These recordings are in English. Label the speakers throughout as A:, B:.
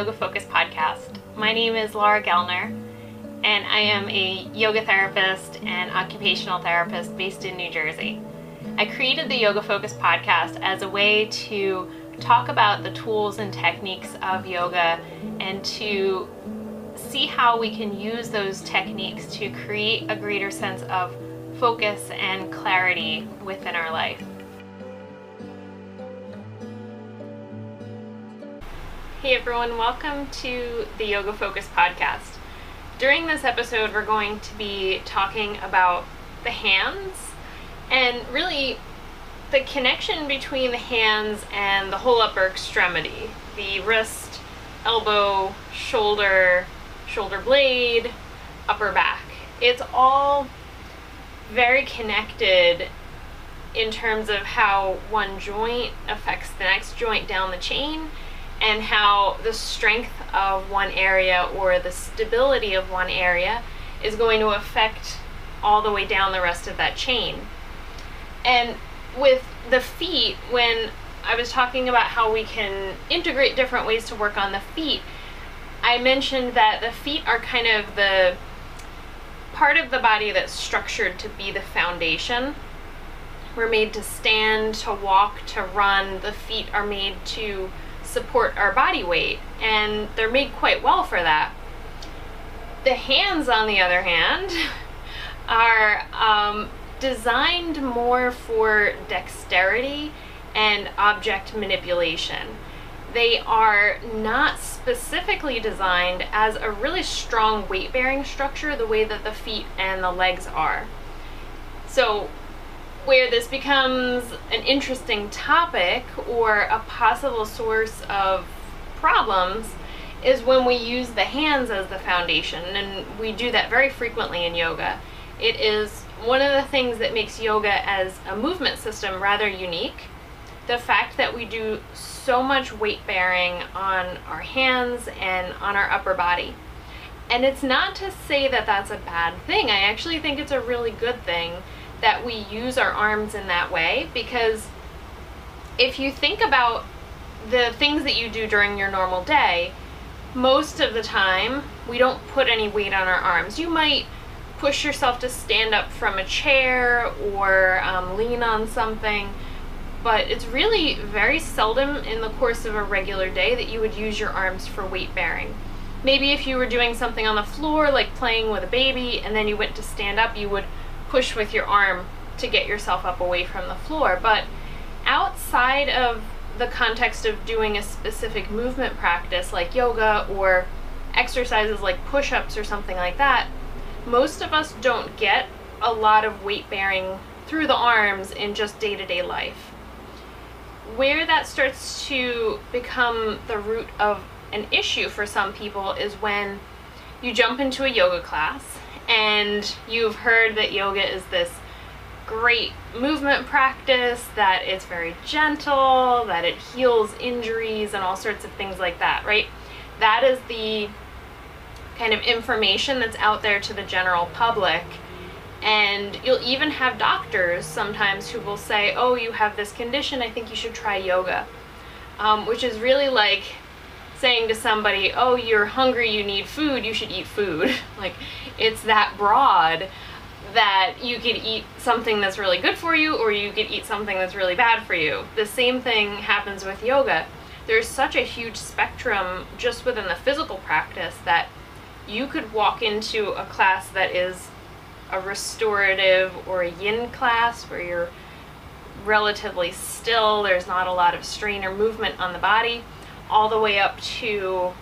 A: Yoga Focus podcast. My name is Laura Gellner, and I am a yoga therapist and occupational therapist based in New Jersey. I created the Yoga Focus podcast as a way to talk about the tools and techniques of yoga and to see how we can use those techniques to create a greater sense of focus and clarity within our life. Hey everyone, welcome to the Yoga Focus podcast. During this episode, we're going to be talking about the hands and really the connection between the hands and the whole upper extremity the wrist, elbow, shoulder, shoulder blade, upper back. It's all very connected in terms of how one joint affects the next joint down the chain and how the strength of one area or the stability of one area is going to affect all the way down the rest of that chain. And with the feet, when I was talking about how we can integrate different ways to work on the feet, I mentioned that the feet are kind of the part of the body that's structured to be the foundation. We're made to stand, to walk, to run. The feet are made to support our body weight, and they're made quite well for that. The hands, on the other hand, are um, designed more for dexterity and object manipulation. They are not specifically designed as a really strong weight bearing structure the way that the feet and the legs are. So, where this becomes an interesting topic or a possible source of problems is when we use the hands as the foundation, and we do that very frequently in yoga. It is one of the things that makes yoga as a movement system rather unique. The fact that we do so much weight bearing on our hands and on our upper body. And it's not to say that that's a bad thing. I actually think it's a really good thing that we use our arms in that way because if you think about the things that you do during your normal day, most of the time we don't put any weight on our arms. You might push yourself to stand up from a chair or um, lean on something, but it's really very seldom in the course of a regular day that you would use your arms for weight bearing. Maybe if you were doing something on the floor, like playing with a baby, and then you went to stand up, you would push with your arm to get yourself up away from the floor. But outside of the context of doing a specific movement practice like yoga or exercises like push ups or something like that, most of us don't get a lot of weight bearing through the arms in just day to day life. Where that starts to become the root of an issue for some people is when you jump into a yoga class and you've heard that yoga is this great movement practice, that it's very gentle, that it heals injuries and all sorts of things like that, right? That is the kind of information that's out there to the general public. And you'll even have doctors sometimes who will say, Oh, you have this condition, I think you should try yoga. Um, which is really like saying to somebody, "Oh, you're hungry, you need food, you should eat food." like it's that broad that you could eat something that's really good for you or you could eat something that's really bad for you. The same thing happens with yoga. There's such a huge spectrum just within the physical practice that you could walk into a class that is a restorative or a yin class where you're relatively still, there's not a lot of strain or movement on the body all the way up to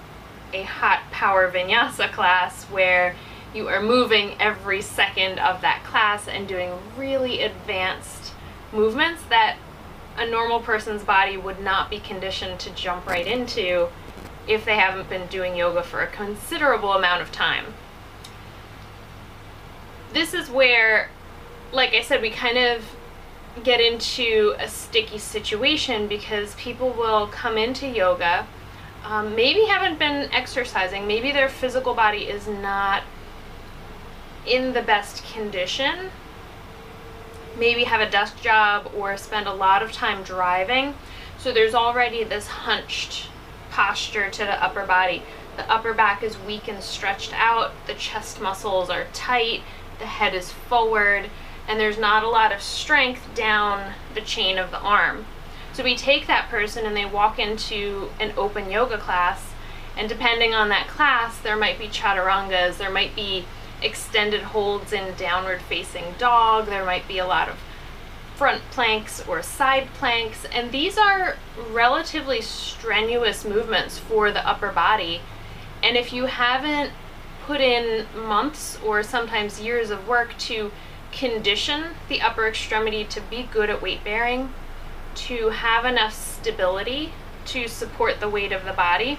A: a hot power vinyasa class where you are moving every second of that class and doing really advanced movements that a normal person's body would not be conditioned to jump right into if they haven't been doing yoga for a considerable amount of time. This is where, like I said, we kind of get into a sticky situation because people will come into yoga, um, maybe haven't been exercising, maybe their physical body is not in the best condition, maybe have a desk job or spend a lot of time driving. So there's already this hunched posture to the upper body. The upper back is weak and stretched out, the chest muscles are tight, the head is forward, and there's not a lot of strength down the chain of the arm. So we take that person and they walk into an open yoga class, and depending on that class, there might be chaturangas, there might be extended holds in downward facing dog, there might be a lot of front planks or side planks, and these are relatively strenuous movements for the upper body. And if you haven't put in months or sometimes years of work to condition the upper extremity to be good at weight bearing, to have enough stability to support the weight of the body,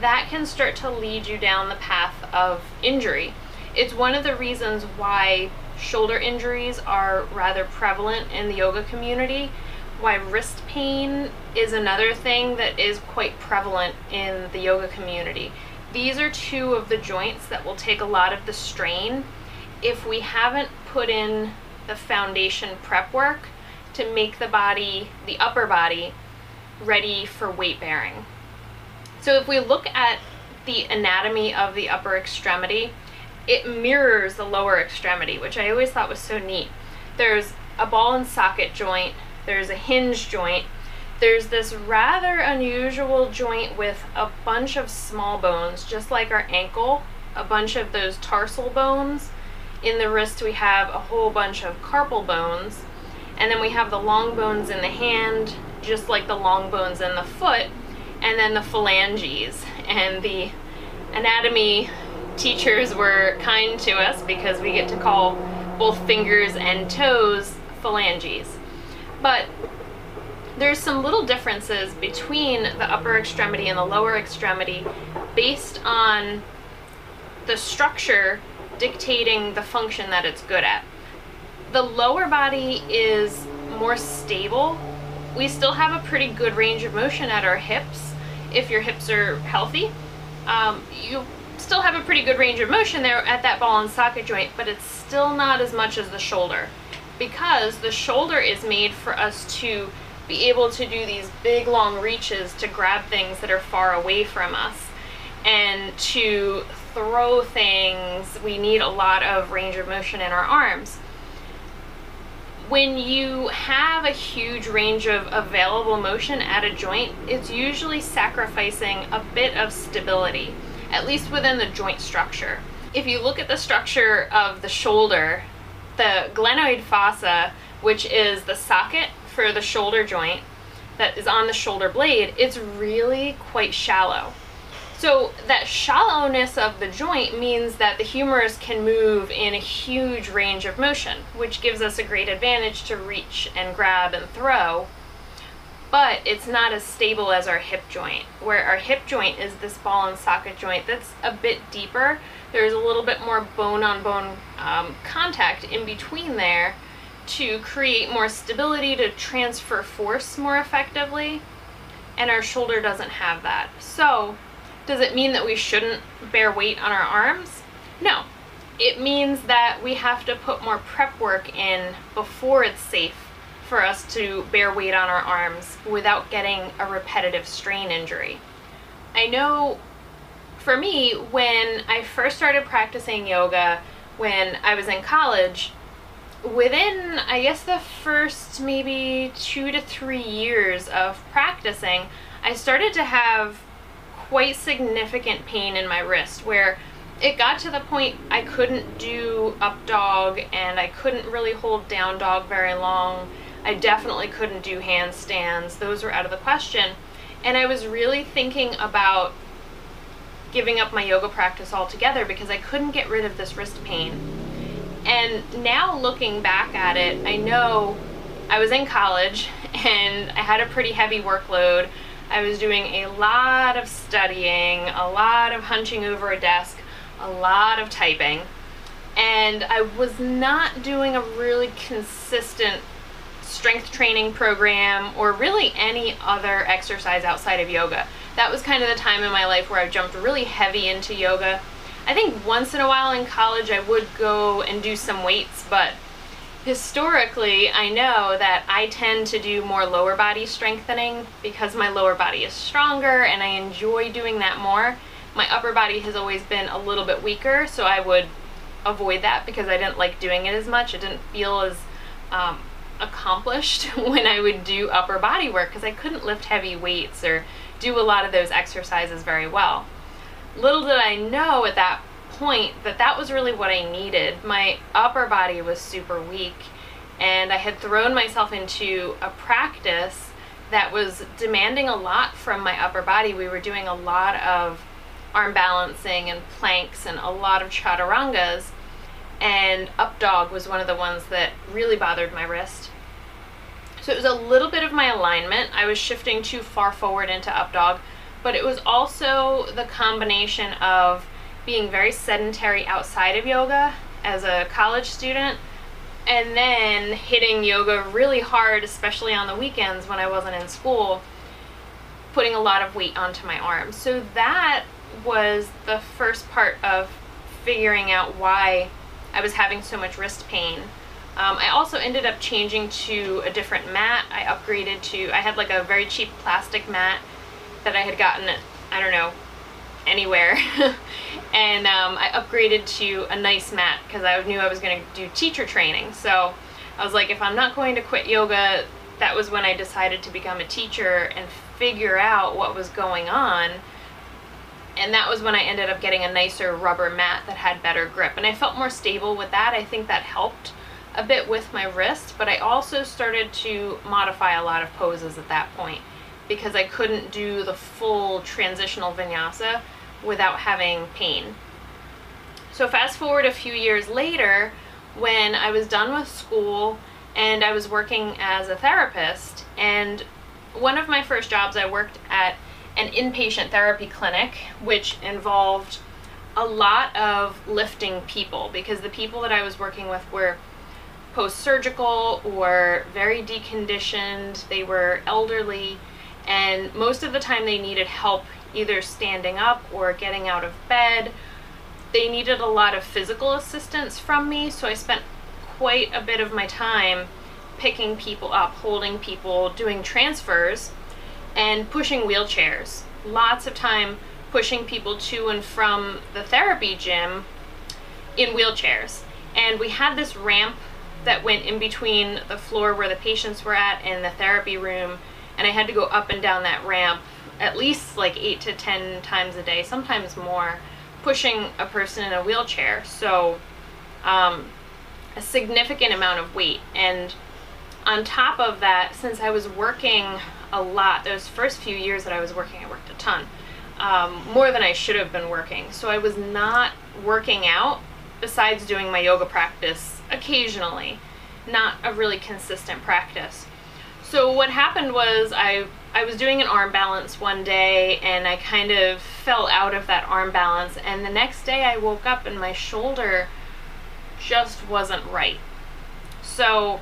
A: that can start to lead you down the path of injury. It's one of the reasons why shoulder injuries are rather prevalent in the yoga community, why wrist pain is another thing that is quite prevalent in the yoga community. These are two of the joints that will take a lot of the strain if we haven't put in the foundation prep work to make the body, the upper body, ready for weight bearing. So if we look at the anatomy of the upper extremity, it mirrors the lower extremity, which I always thought was so neat. There's a ball and socket joint, there's a hinge joint, there's this rather unusual joint with a bunch of small bones, just like our ankle, a bunch of those tarsal bones. In the wrist, we have a whole bunch of carpal bones. And then we have the long bones in the hand, just like the long bones in the foot, and then the phalanges. And the anatomy teachers were kind to us because we get to call both fingers and toes phalanges. But there's some little differences between the upper extremity and the lower extremity based on the structure dictating the function that it's good at. The lower body is more stable. We still have a pretty good range of motion at our hips if your hips are healthy. Um, you still have a pretty good range of motion there at that ball and socket joint, but it's still not as much as the shoulder because the shoulder is made for us to be able to do these big long reaches to grab things that are far away from us and to throw things we need a lot of range of motion in our arms when you have a huge range of available motion at a joint it's usually sacrificing a bit of stability at least within the joint structure. If you look at the structure of the shoulder, the glenoid fossa, which is the socket for the shoulder joint that is on the shoulder blade, it's really quite shallow. So that shallowness of the joint means that the humerus can move in a huge range of motion, which gives us a great advantage to reach and grab and throw but it's not as stable as our hip joint, where our hip joint is this ball and socket joint that's a bit deeper. There's a little bit more bone on bone um, contact in between there to create more stability to transfer force more effectively, and our shoulder doesn't have that. So, does it mean that we shouldn't bear weight on our arms? No. It means that we have to put more prep work in before it's safe for us to bear weight on our arms without getting a repetitive strain injury. I know for me, when I first started practicing yoga when I was in college, within, I guess, the first maybe two to three years of practicing, I started to have quite significant pain in my wrist where it got to the point I couldn't do up dog and I couldn't really hold down dog very long I definitely couldn't do handstands. Those were out of the question. And I was really thinking about giving up my yoga practice altogether because I couldn't get rid of this wrist pain. And now looking back at it, I know I was in college and I had a pretty heavy workload. I was doing a lot of studying, a lot of hunching over a desk, a lot of typing, and I was not doing a really consistent strength training program or really any other exercise outside of yoga. That was kind of the time in my life where I jumped really heavy into yoga. I think once in a while in college I would go and do some weights, but historically, I know that I tend to do more lower body strengthening because my lower body is stronger and I enjoy doing that more. My upper body has always been a little bit weaker, so I would avoid that because I didn't like doing it as much. It didn't feel as um, accomplished when I would do upper body work because I couldn't lift heavy weights or do a lot of those exercises very well. Little did I know at that point that that was really what I needed. My upper body was super weak, and I had thrown myself into a practice that was demanding a lot from my upper body. We were doing a lot of arm balancing and planks and a lot of chaturangas, and up dog was one of the ones that really bothered my wrist. So it was a little bit of my alignment. I was shifting too far forward into up dog, but it was also the combination of being very sedentary outside of yoga as a college student and then hitting yoga really hard, especially on the weekends when I wasn't in school, putting a lot of weight onto my arms. So that was the first part of figuring out why I was having so much wrist pain. Um, I also ended up changing to a different mat. I upgraded to, I had like a very cheap plastic mat that I had gotten, I don't know, anywhere. and um, I upgraded to a nice mat because I knew I was going to do teacher training. So I was like, if I'm not going to quit yoga, that was when I decided to become a teacher and figure out what was going on. And that was when I ended up getting a nicer rubber mat that had better grip. And I felt more stable with that. I think that helped a bit with my wrist, but I also started to modify a lot of poses at that point because I couldn't do the full transitional vinyasa without having pain. So fast forward a few years later, when I was done with school and I was working as a therapist, and one of my first jobs I worked at an inpatient therapy clinic, which involved a lot of lifting people because the people that I was working with were post surgical or very deconditioned, they were elderly, and most of the time they needed help either standing up or getting out of bed. They needed a lot of physical assistance from me, so I spent quite a bit of my time picking people up, holding people, doing transfers, and pushing wheelchairs. Lots of time pushing people to and from the therapy gym in wheelchairs. And we had this ramp that went in between the floor where the patients were at and the therapy room, and I had to go up and down that ramp at least like eight to ten times a day, sometimes more, pushing a person in a wheelchair. So, um, a significant amount of weight. And on top of that, since I was working a lot, those first few years that I was working, I worked a ton, um, more than I should have been working. So I was not working out besides doing my yoga practice occasionally, not a really consistent practice. What happened was I I was doing an arm balance one day and I kind of fell out of that arm balance and the next day I woke up and my shoulder just wasn't right. So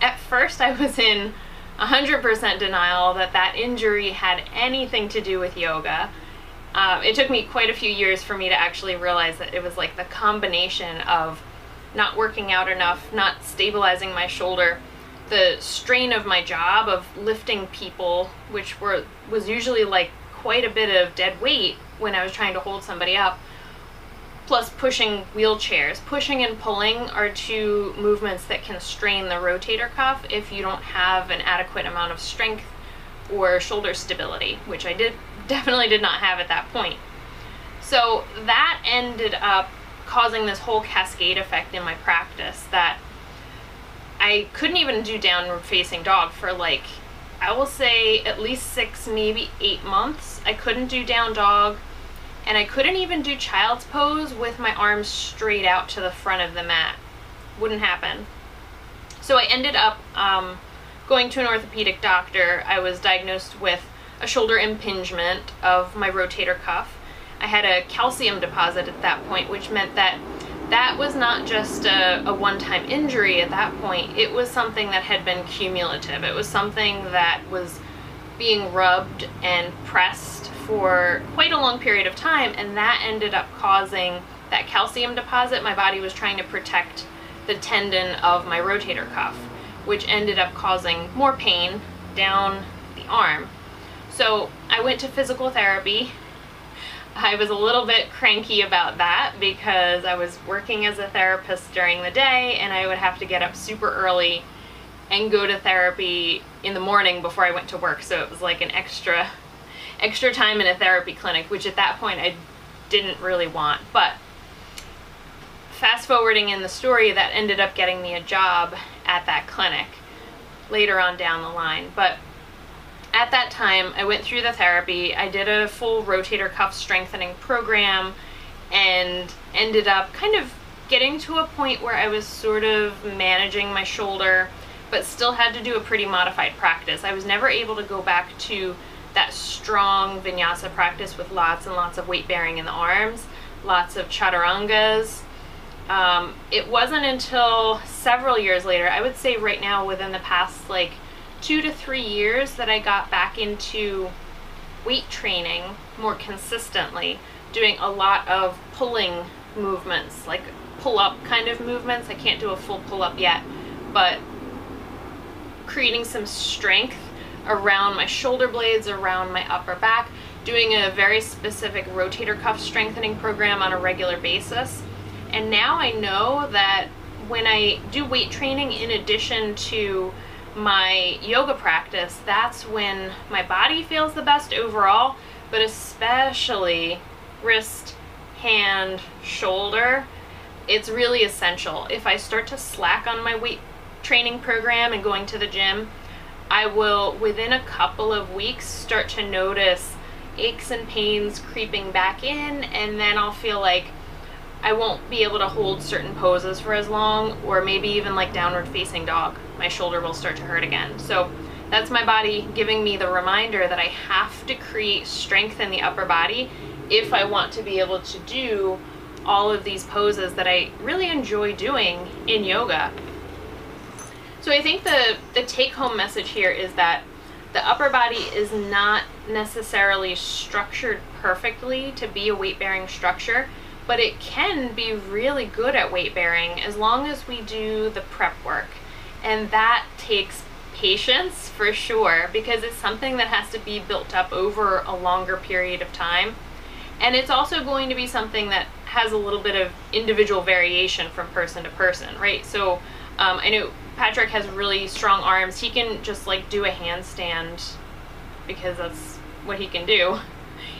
A: at first I was in 100% denial that that injury had anything to do with yoga. Uh, it took me quite a few years for me to actually realize that it was like the combination of not working out enough, not stabilizing my shoulder, the strain of my job of lifting people, which were was usually like quite a bit of dead weight when I was trying to hold somebody up, plus pushing wheelchairs. Pushing and pulling are two movements that can strain the rotator cuff if you don't have an adequate amount of strength or shoulder stability, which I did definitely did not have at that point. So that ended up causing this whole cascade effect in my practice that I couldn't even do downward facing dog for like, I will say at least six, maybe eight months. I couldn't do down dog and I couldn't even do child's pose with my arms straight out to the front of the mat. Wouldn't happen. So I ended up um, going to an orthopedic doctor. I was diagnosed with a shoulder impingement of my rotator cuff. I had a calcium deposit at that point, which meant that that was not just a, a one-time injury at that point. It was something that had been cumulative. It was something that was being rubbed and pressed for quite a long period of time, and that ended up causing that calcium deposit. My body was trying to protect the tendon of my rotator cuff, which ended up causing more pain down the arm. So I went to physical therapy. I was a little bit cranky about that because I was working as a therapist during the day and I would have to get up super early and go to therapy in the morning before I went to work. So it was like an extra extra time in a therapy clinic, which at that point I didn't really want. But fast forwarding in the story, that ended up getting me a job at that clinic later on down the line. But at that time, I went through the therapy. I did a full rotator cuff strengthening program and ended up kind of getting to a point where I was sort of managing my shoulder, but still had to do a pretty modified practice. I was never able to go back to that strong vinyasa practice with lots and lots of weight bearing in the arms, lots of chaturangas. Um, it wasn't until several years later, I would say right now within the past like two to three years, that I got back into weight training more consistently, doing a lot of pulling movements, like pull up kind of movements. I can't do a full pull up yet, but creating some strength around my shoulder blades, around my upper back, doing a very specific rotator cuff strengthening program on a regular basis. And now I know that when I do weight training in addition to my yoga practice, that's when my body feels the best overall, but especially wrist, hand, shoulder. It's really essential. If I start to slack on my weight training program and going to the gym, I will, within a couple of weeks, start to notice aches and pains creeping back in, and then I'll feel like I won't be able to hold certain poses for as long, or maybe even like downward facing dog. My shoulder will start to hurt again. So that's my body giving me the reminder that I have to create strength in the upper body if I want to be able to do all of these poses that I really enjoy doing in yoga. So I think the, the take home message here is that the upper body is not necessarily structured perfectly to be a weight bearing structure, but it can be really good at weight bearing as long as we do the prep work. And that takes patience for sure because it's something that has to be built up over a longer period of time. And it's also going to be something that has a little bit of individual variation from person to person, right? So um, I know Patrick has really strong arms. He can just like do a handstand because that's what he can do,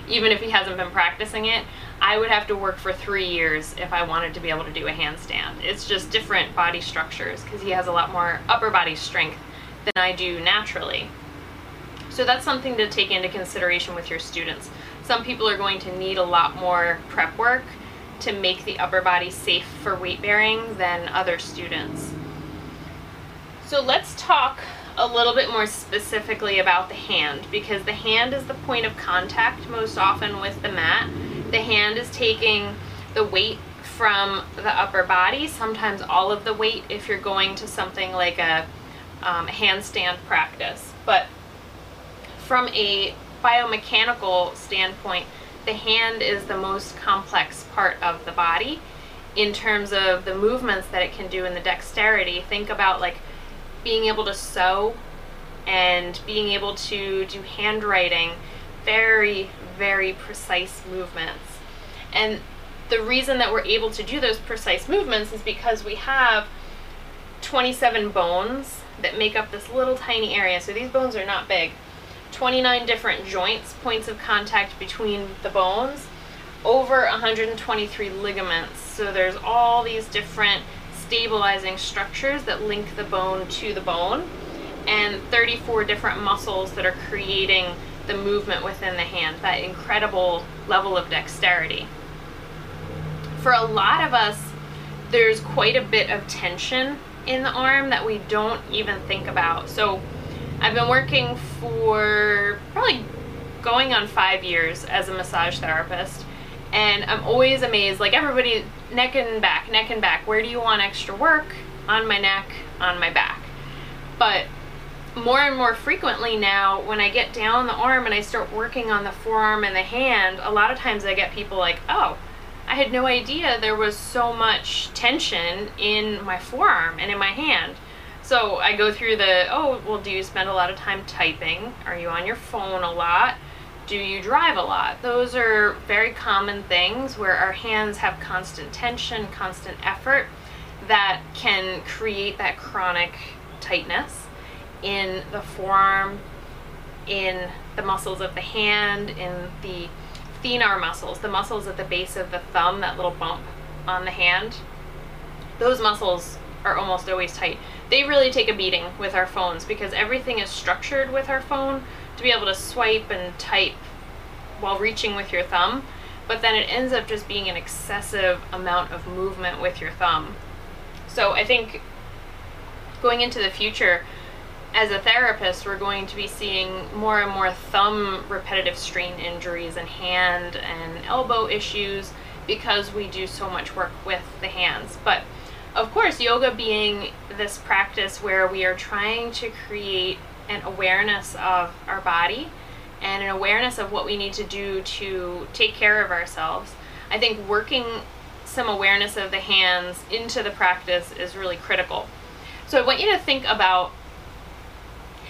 A: even if he hasn't been practicing it. I would have to work for three years if I wanted to be able to do a handstand. It's just different body structures because he has a lot more upper body strength than I do naturally. So that's something to take into consideration with your students. Some people are going to need a lot more prep work to make the upper body safe for weight bearing than other students. So let's talk a little bit more specifically about the hand because the hand is the point of contact most often with the mat. The hand is taking the weight from the upper body, sometimes all of the weight if you're going to something like a um, handstand practice. But from a biomechanical standpoint, the hand is the most complex part of the body in terms of the movements that it can do and the dexterity. Think about like being able to sew and being able to do handwriting, very, very precise movements. And the reason that we're able to do those precise movements is because we have 27 bones that make up this little tiny area. So these bones are not big. 29 different joints, points of contact between the bones, over 123 ligaments. So there's all these different stabilizing structures that link the bone to the bone and 34 different muscles that are creating the movement within the hand, that incredible level of dexterity. For a lot of us, there's quite a bit of tension in the arm that we don't even think about. So I've been working for probably going on five years as a massage therapist and I'm always amazed, like everybody, neck and back, neck and back. Where do you want extra work? On my neck, on my back. But more and more frequently now, when I get down the arm and I start working on the forearm and the hand, a lot of times I get people like, oh, I had no idea there was so much tension in my forearm and in my hand. So I go through the, oh, well, do you spend a lot of time typing? Are you on your phone a lot? Do you drive a lot? Those are very common things where our hands have constant tension, constant effort that can create that chronic tightness in the forearm, in the muscles of the hand, in the thenar muscles, the muscles at the base of the thumb, that little bump on the hand. Those muscles are almost always tight. They really take a beating with our phones because everything is structured with our phone to be able to swipe and type while reaching with your thumb, but then it ends up just being an excessive amount of movement with your thumb. So I think going into the future, as a therapist, we're going to be seeing more and more thumb repetitive strain injuries and hand and elbow issues because we do so much work with the hands. But of course, yoga being this practice where we are trying to create an awareness of our body and an awareness of what we need to do to take care of ourselves, I think working some awareness of the hands into the practice is really critical. So I want you to think about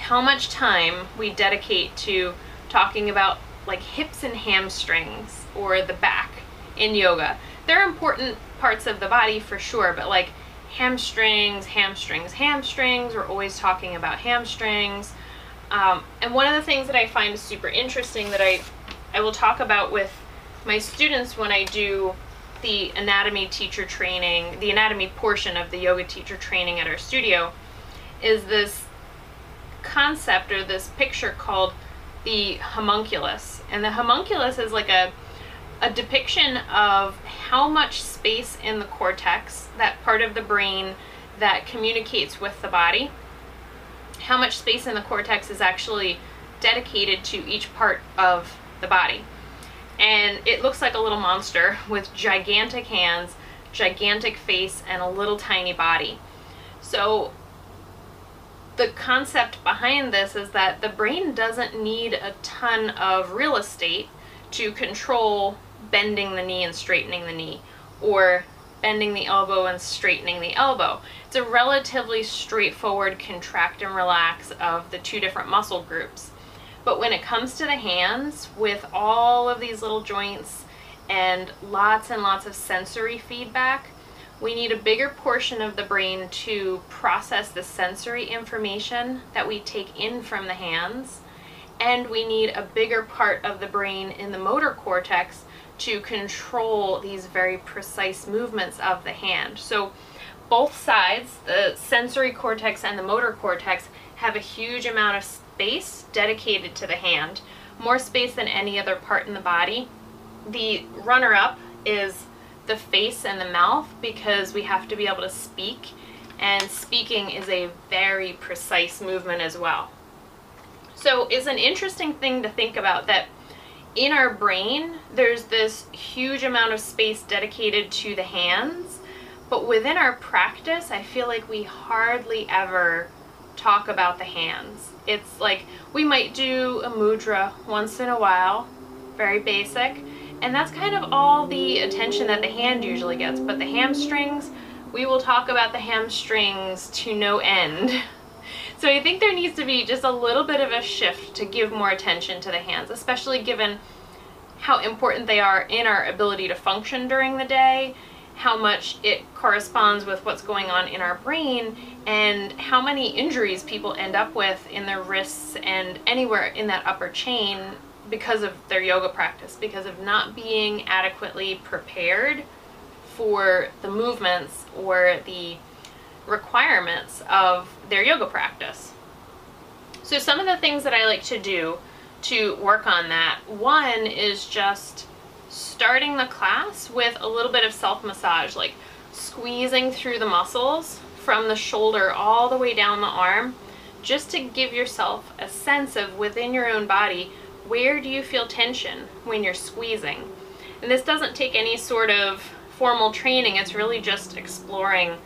A: how much time we dedicate to talking about like hips and hamstrings or the back in yoga. They're important parts of the body for sure, but like hamstrings, hamstrings, hamstrings, we're always talking about hamstrings. Um, and one of the things that I find super interesting that I, I will talk about with my students when I do the anatomy teacher training, the anatomy portion of the yoga teacher training at our studio, is this concept or this picture called the homunculus. And the homunculus is like a, a depiction of how much space in the cortex, that part of the brain that communicates with the body, how much space in the cortex is actually dedicated to each part of the body. And it looks like a little monster with gigantic hands, gigantic face, and a little tiny body. So the concept behind this is that the brain doesn't need a ton of real estate to control bending the knee and straightening the knee or bending the elbow and straightening the elbow. It's a relatively straightforward contract and relax of the two different muscle groups. But when it comes to the hands, with all of these little joints and lots and lots of sensory feedback, we need a bigger portion of the brain to process the sensory information that we take in from the hands. And we need a bigger part of the brain in the motor cortex to control these very precise movements of the hand. So both sides, the sensory cortex and the motor cortex, have a huge amount of space dedicated to the hand, more space than any other part in the body. The runner-up is the face and the mouth because we have to be able to speak and speaking is a very precise movement as well. So it's an interesting thing to think about that in our brain there's this huge amount of space dedicated to the hands but within our practice I feel like we hardly ever talk about the hands. It's like we might do a mudra once in a while, very basic, and that's kind of all the attention that the hand usually gets. But the hamstrings, we will talk about the hamstrings to no end. So I think there needs to be just a little bit of a shift to give more attention to the hands, especially given how important they are in our ability to function during the day, how much it corresponds with what's going on in our brain, and how many injuries people end up with in their wrists and anywhere in that upper chain because of their yoga practice, because of not being adequately prepared for the movements or the requirements of their yoga practice. So some of the things that I like to do to work on that, one is just starting the class with a little bit of self-massage, like squeezing through the muscles from the shoulder all the way down the arm, just to give yourself a sense of within your own body where do you feel tension when you're squeezing? And this doesn't take any sort of formal training, it's really just exploring,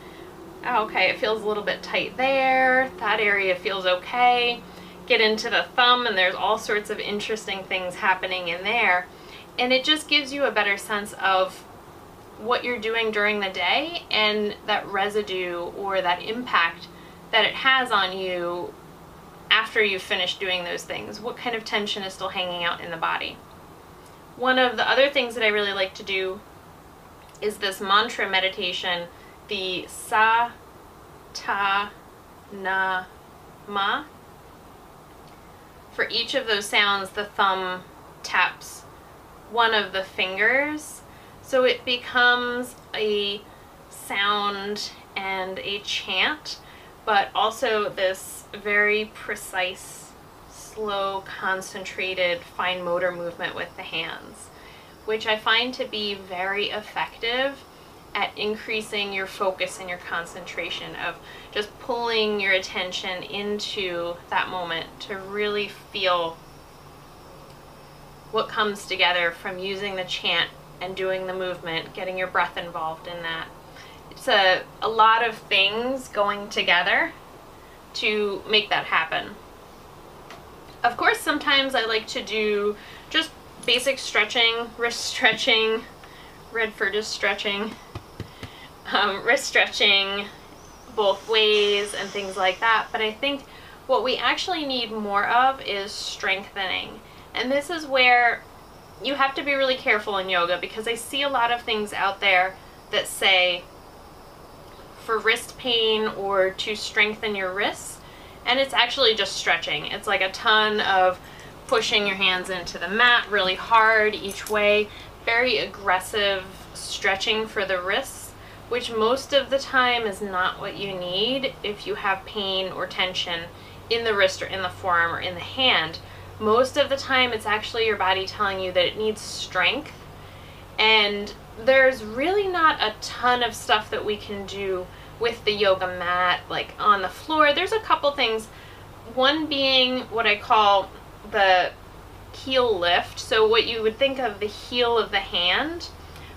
A: Oh, okay, it feels a little bit tight there, that area feels okay. Get into the thumb and there's all sorts of interesting things happening in there. And it just gives you a better sense of what you're doing during the day and that residue or that impact that it has on you after you've finished doing those things. What kind of tension is still hanging out in the body? One of the other things that I really like to do is this mantra meditation, the Sa Ta Na Ma. For each of those sounds, the thumb taps one of the fingers so it becomes a sound and a chant, but also this very precise, slow, concentrated, fine motor movement with the hands, which I find to be very effective at increasing your focus and your concentration of just pulling your attention into that moment to really feel what comes together from using the chant and doing the movement, getting your breath involved in that. It's a, a lot of things going together to make that happen. Of course, sometimes I like to do just basic stretching, wrist stretching, Redford is stretching, um, wrist stretching both ways and things like that. But I think what we actually need more of is strengthening. And this is where you have to be really careful in yoga because I see a lot of things out there that say for wrist pain or to strengthen your wrists, and it's actually just stretching. It's like a ton of pushing your hands into the mat really hard each way, very aggressive stretching for the wrists, which most of the time is not what you need if you have pain or tension in the wrist or in the forearm or in the hand. Most of the time it's actually your body telling you that it needs strength. And there's really not a ton of stuff that we can do with the yoga mat like on the floor. There's a couple things. One being what i call the heel lift. So what you would think of the heel of the hand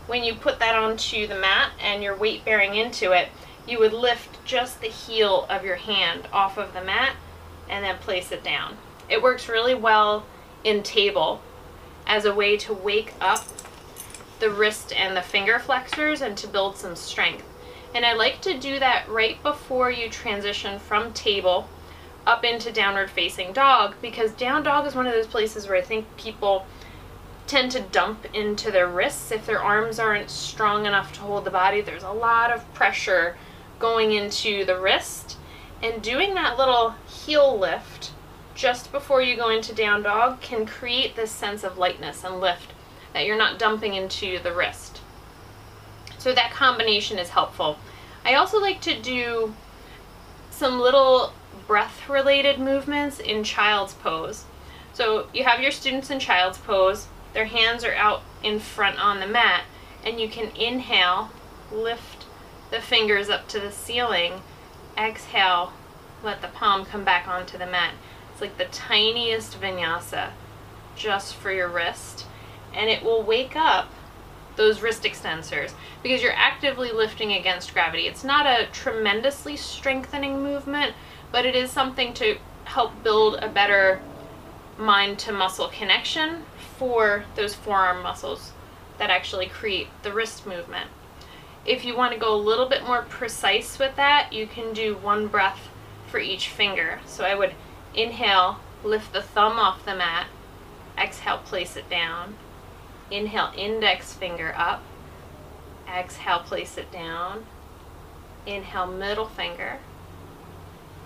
A: when you put that onto the mat and your weight bearing into it you would lift just the heel of your hand off of the mat and then place it down it works really well in table as a way to wake up the wrist and the finger flexors and to build some strength. And I like to do that right before you transition from table up into downward facing dog because down dog is one of those places where I think people tend to dump into their wrists if their arms aren't strong enough to hold the body. There's a lot of pressure going into the wrist and doing that little heel lift just before you go into down dog can create this sense of lightness and lift that you're not dumping into the wrist. So that combination is helpful. I also like to do some little breath related movements in child's pose. So you have your students in child's pose, their hands are out in front on the mat, and you can inhale, lift the fingers up to the ceiling, exhale, let the palm come back onto the mat. It's like the tiniest vinyasa just for your wrist. And it will wake up those wrist extensors because you're actively lifting against gravity. It's not a tremendously strengthening movement, but it is something to help build a better mind to muscle connection for those forearm muscles that actually create the wrist movement. If you want to go a little bit more precise with that, you can do one breath for each finger. So I would Inhale, lift the thumb off the mat. Exhale, place it down. Inhale, index finger up. Exhale, place it down. Inhale, middle finger.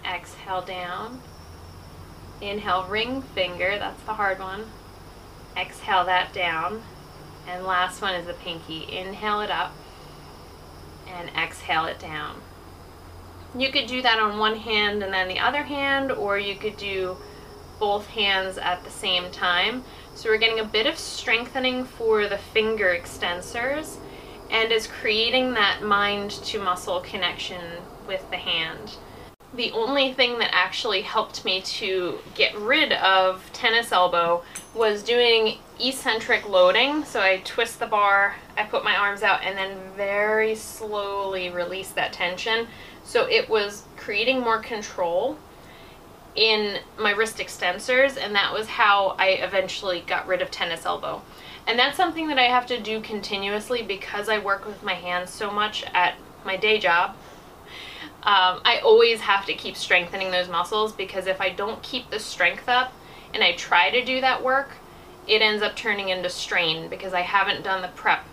A: Exhale, down. Inhale, ring finger. That's the hard one. Exhale that down. And last one is the pinky. Inhale it up and exhale it down. You could do that on one hand and then the other hand, or you could do both hands at the same time. So we're getting a bit of strengthening for the finger extensors and is creating that mind to muscle connection with the hand. The only thing that actually helped me to get rid of tennis elbow was doing eccentric loading. So I twist the bar, I put my arms out, and then very slowly release that tension so it was creating more control in my wrist extensors, and that was how I eventually got rid of tennis elbow. And that's something that I have to do continuously because I work with my hands so much at my day job. Um, I always have to keep strengthening those muscles because if I don't keep the strength up and I try to do that work, it ends up turning into strain because I haven't done the prep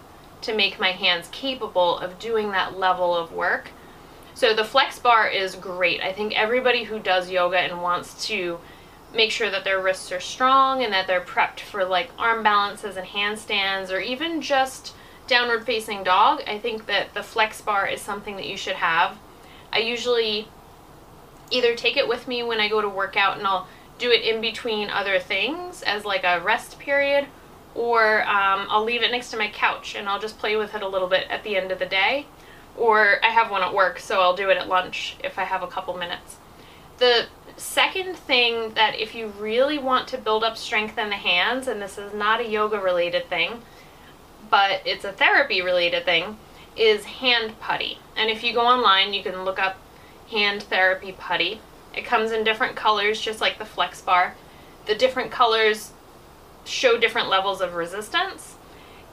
A: to make my hands capable of doing that level of work. So the flex bar is great. I think everybody who does yoga and wants to make sure that their wrists are strong and that they're prepped for like arm balances and handstands or even just downward facing dog, I think that the flex bar is something that you should have. I usually either take it with me when I go to work out and I'll do it in between other things as like a rest period or um, I'll leave it next to my couch and I'll just play with it a little bit at the end of the day or I have one at work so I'll do it at lunch if I have a couple minutes. The second thing that if you really want to build up strength in the hands and this is not a yoga related thing but it's a therapy related thing is hand putty and if you go online you can look up hand therapy putty it comes in different colors, just like the Flex Bar. The different colors show different levels of resistance.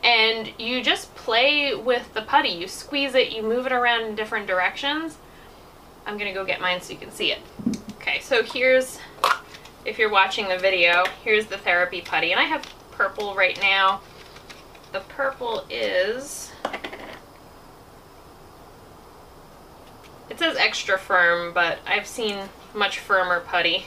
A: And you just play with the putty. You squeeze it, you move it around in different directions. I'm to go get mine so you can see it. Okay, so here's, if you're watching the video, here's the therapy putty. And I have purple right now. The purple is It says extra firm, but I've seen much firmer putty.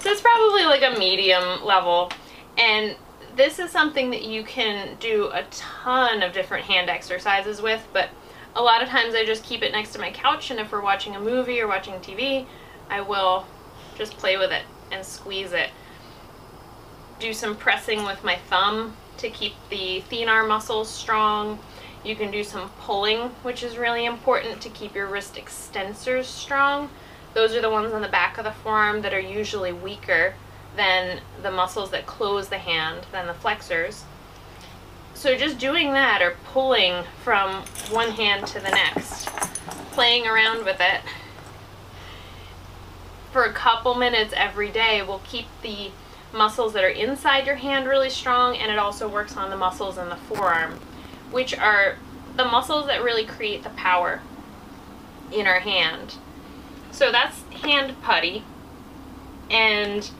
A: So it's probably like a medium level. And this is something that you can do a ton of different hand exercises with, but a lot of times I just keep it next to my couch and if we're watching a movie or watching TV, I will just play with it and squeeze it. Do some pressing with my thumb to keep the thenar muscles strong. You can do some pulling, which is really important to keep your wrist extensors strong. Those are the ones on the back of the forearm that are usually weaker than the muscles that close the hand, than the flexors. So just doing that or pulling from one hand to the next, playing around with it for a couple minutes every day will keep the muscles that are inside your hand really strong and it also works on the muscles in the forearm which are the muscles that really create the power in our hand. So that's hand putty. And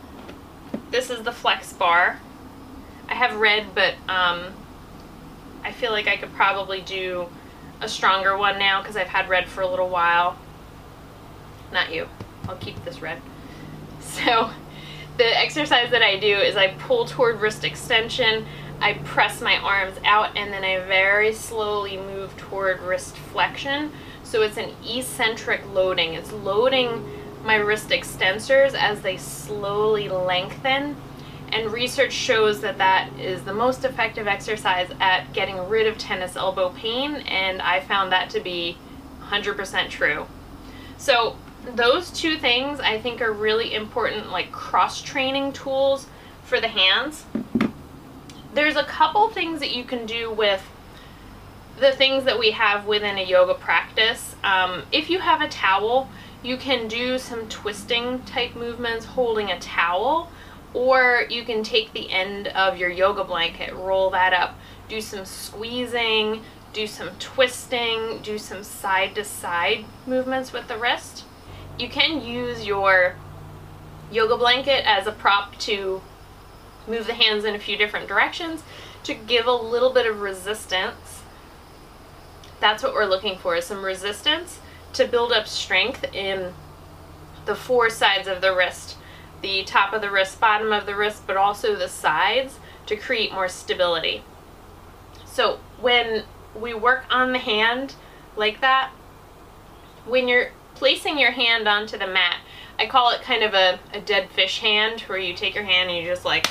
A: this is the flex bar. I have red, but um, I feel like I could probably do a stronger one now because I've had red for a little while. Not you. I'll keep this red. So the exercise that I do is I pull toward wrist extension. I press my arms out and then I very slowly move toward wrist flexion. So it's an eccentric loading. It's loading my wrist extensors as they slowly lengthen. And research shows that that is the most effective exercise at getting rid of tennis elbow pain, and I found that to be 100% true. So those two things I think are really important like cross training tools for the hands there's a couple things that you can do with the things that we have within a yoga practice. Um, if you have a towel, you can do some twisting type movements holding a towel, or you can take the end of your yoga blanket, roll that up, do some squeezing, do some twisting, do some side to side movements with the wrist. You can use your yoga blanket as a prop to move the hands in a few different directions to give a little bit of resistance. That's what we're looking for, is some resistance to build up strength in the four sides of the wrist. The top of the wrist, bottom of the wrist, but also the sides to create more stability. So when we work on the hand like that, when you're placing your hand onto the mat, I call it kind of a, a dead fish hand where you take your hand and you just like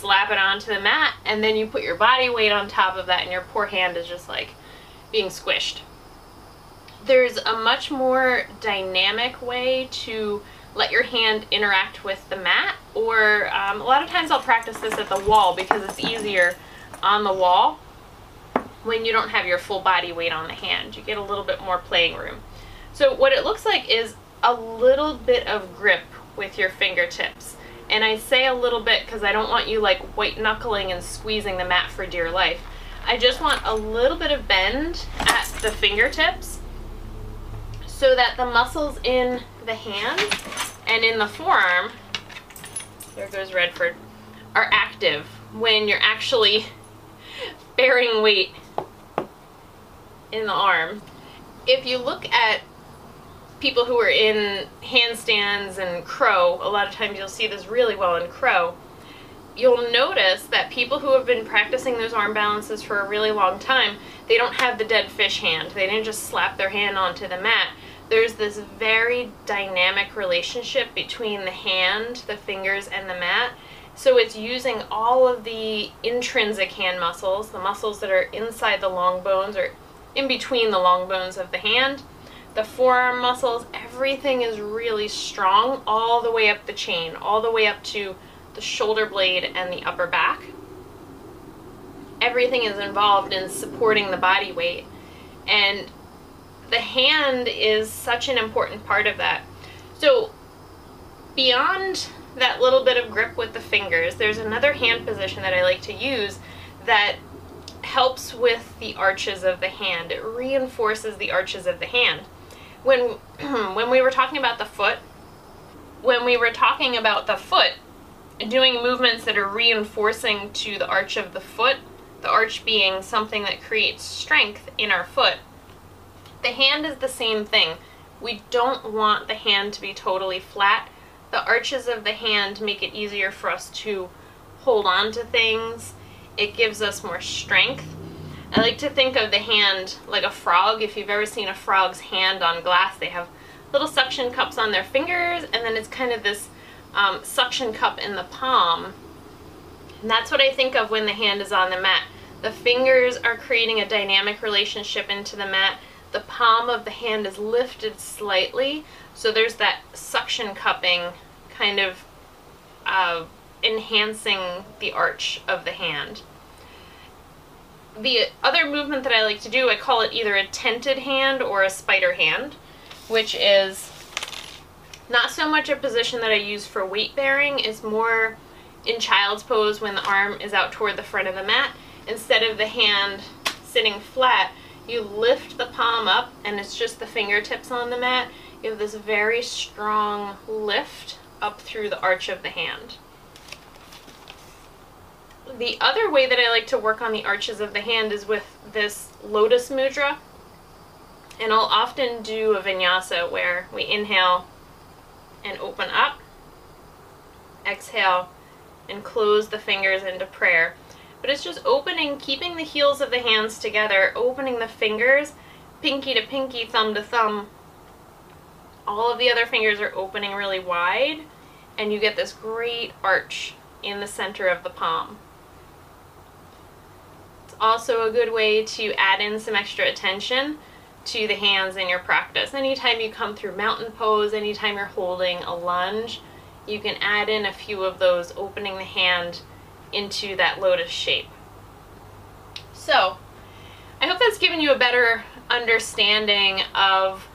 A: slap it onto the mat, and then you put your body weight on top of that, and your poor hand is just like being squished. There's a much more dynamic way to let your hand interact with the mat, or um, a lot of times I'll practice this at the wall because it's easier on the wall when you don't have your full body weight on the hand. You get a little bit more playing room. So what it looks like is a little bit of grip with your fingertips And I say a little bit because I don't want you like white knuckling and squeezing the mat for dear life. I just want a little bit of bend at the fingertips so that the muscles in the hand and in the forearm, there goes Redford, are active when you're actually bearing weight in the arm. If you look at people who are in handstands and crow, a lot of times you'll see this really well in crow. You'll notice that people who have been practicing those arm balances for a really long time, they don't have the dead fish hand. They didn't just slap their hand onto the mat. There's this very dynamic relationship between the hand, the fingers, and the mat. So it's using all of the intrinsic hand muscles, the muscles that are inside the long bones or in between the long bones of the hand, the forearm muscles, everything is really strong all the way up the chain, all the way up to the shoulder blade and the upper back. Everything is involved in supporting the body weight. And the hand is such an important part of that. So, beyond that little bit of grip with the fingers, there's another hand position that I like to use that helps with the arches of the hand. It reinforces the arches of the hand. When when we were talking about the foot, when we were talking about the foot, doing movements that are reinforcing to the arch of the foot, the arch being something that creates strength in our foot. The hand is the same thing. We don't want the hand to be totally flat. The arches of the hand make it easier for us to hold on to things it gives us more strength. I like to think of the hand like a frog. If you've ever seen a frog's hand on glass, they have little suction cups on their fingers, and then it's kind of this um, suction cup in the palm. And that's what I think of when the hand is on the mat. The fingers are creating a dynamic relationship into the mat. The palm of the hand is lifted slightly, so there's that suction cupping kind of uh, enhancing the arch of the hand. The other movement that I like to do, I call it either a tented hand or a spider hand, which is not so much a position that I use for weight bearing, it's more in child's pose when the arm is out toward the front of the mat. Instead of the hand sitting flat, you lift the palm up and it's just the fingertips on the mat. You have this very strong lift up through the arch of the hand. The other way that I like to work on the arches of the hand is with this lotus mudra. And I'll often do a vinyasa where we inhale and open up, exhale, and close the fingers into prayer. But it's just opening, keeping the heels of the hands together, opening the fingers, pinky to pinky, thumb to thumb. All of the other fingers are opening really wide, and you get this great arch in the center of the palm also a good way to add in some extra attention to the hands in your practice. Anytime you come through mountain pose, anytime you're holding a lunge, you can add in a few of those, opening the hand into that lotus shape. So, I hope that's given you a better understanding of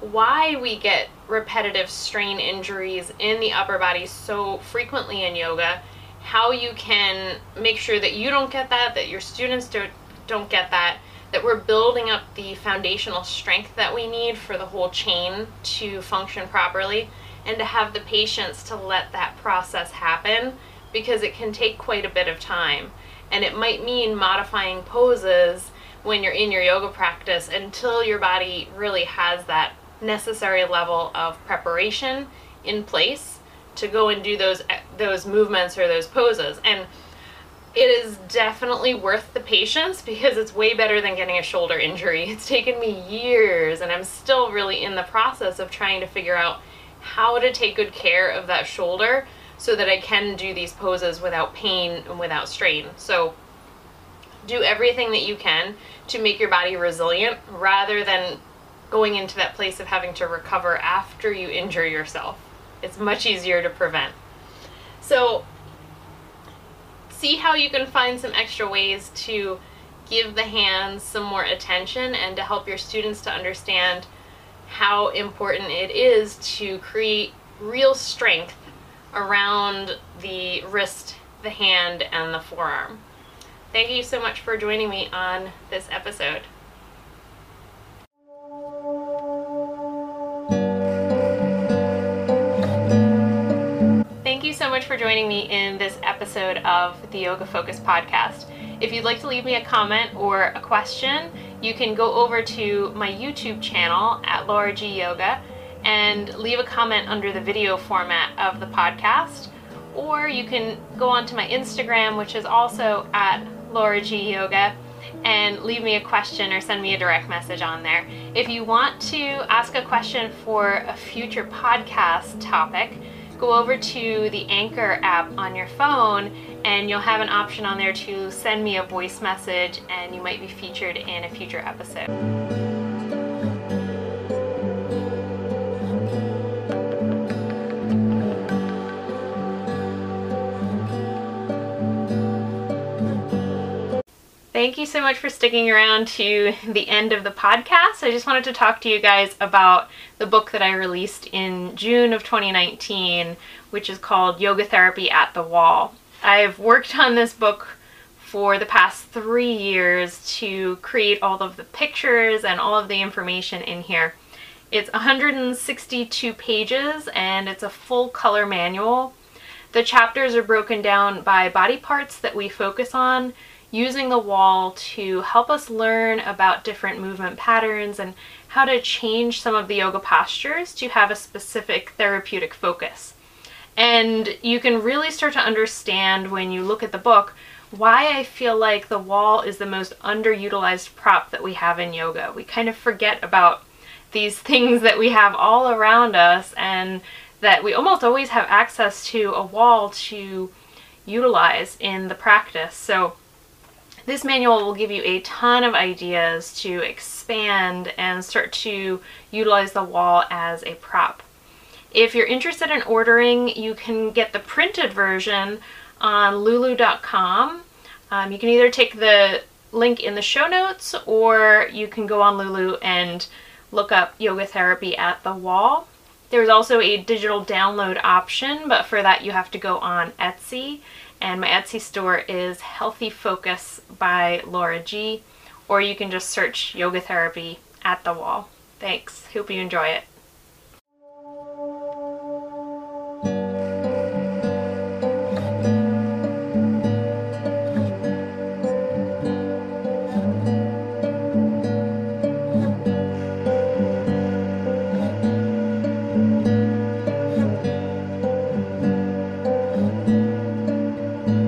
A: why we get repetitive strain injuries in the upper body so frequently in yoga how you can make sure that you don't get that, that your students don't, don't get that, that we're building up the foundational strength that we need for the whole chain to function properly, and to have the patience to let that process happen because it can take quite a bit of time. And it might mean modifying poses when you're in your yoga practice until your body really has that necessary level of preparation in place to go and do those eh, those movements or those poses and it is definitely worth the patience because it's way better than getting a shoulder injury. It's taken me years and I'm still really in the process of trying to figure out how to take good care of that shoulder so that I can do these poses without pain and without strain. So do everything that you can to make your body resilient rather than going into that place of having to recover after you injure yourself. It's much easier to prevent. So see how you can find some extra ways to give the hands some more attention and to help your students to understand how important it is to create real strength around the wrist, the hand, and the forearm. Thank you so much for joining me on this episode. Thank you so much for joining me in this episode of the Yoga Focus podcast. If you'd like to leave me a comment or a question, you can go over to my YouTube channel at Laura G Yoga and leave a comment under the video format of the podcast. Or you can go onto my Instagram, which is also at Laura G Yoga, and leave me a question or send me a direct message on there. If you want to ask a question for a future podcast topic, go over to the Anchor app on your phone and you'll have an option on there to send me a voice message and you might be featured in a future episode. Thank you so much for sticking around to the end of the podcast. I just wanted to talk to you guys about the book that I released in June of 2019, which is called Yoga Therapy at the Wall. I've worked on this book for the past three years to create all of the pictures and all of the information in here. It's 162 pages and it's a full color manual. The chapters are broken down by body parts that we focus on using the wall to help us learn about different movement patterns and how to change some of the yoga postures to have a specific therapeutic focus. And you can really start to understand when you look at the book why I feel like the wall is the most underutilized prop that we have in yoga. We kind of forget about these things that we have all around us and that we almost always have access to a wall to utilize in the practice. So this manual will give you a ton of ideas to expand and start to utilize the wall as a prop. If you're interested in ordering, you can get the printed version on lulu.com. Um, you can either take the link in the show notes or you can go on Lulu and look up yoga therapy at the wall. There's also a digital download option, but for that you have to go on Etsy and my Etsy store is Healthy Focus by Laura G. Or you can just search yoga therapy at the wall. Thanks. Hope you enjoy it.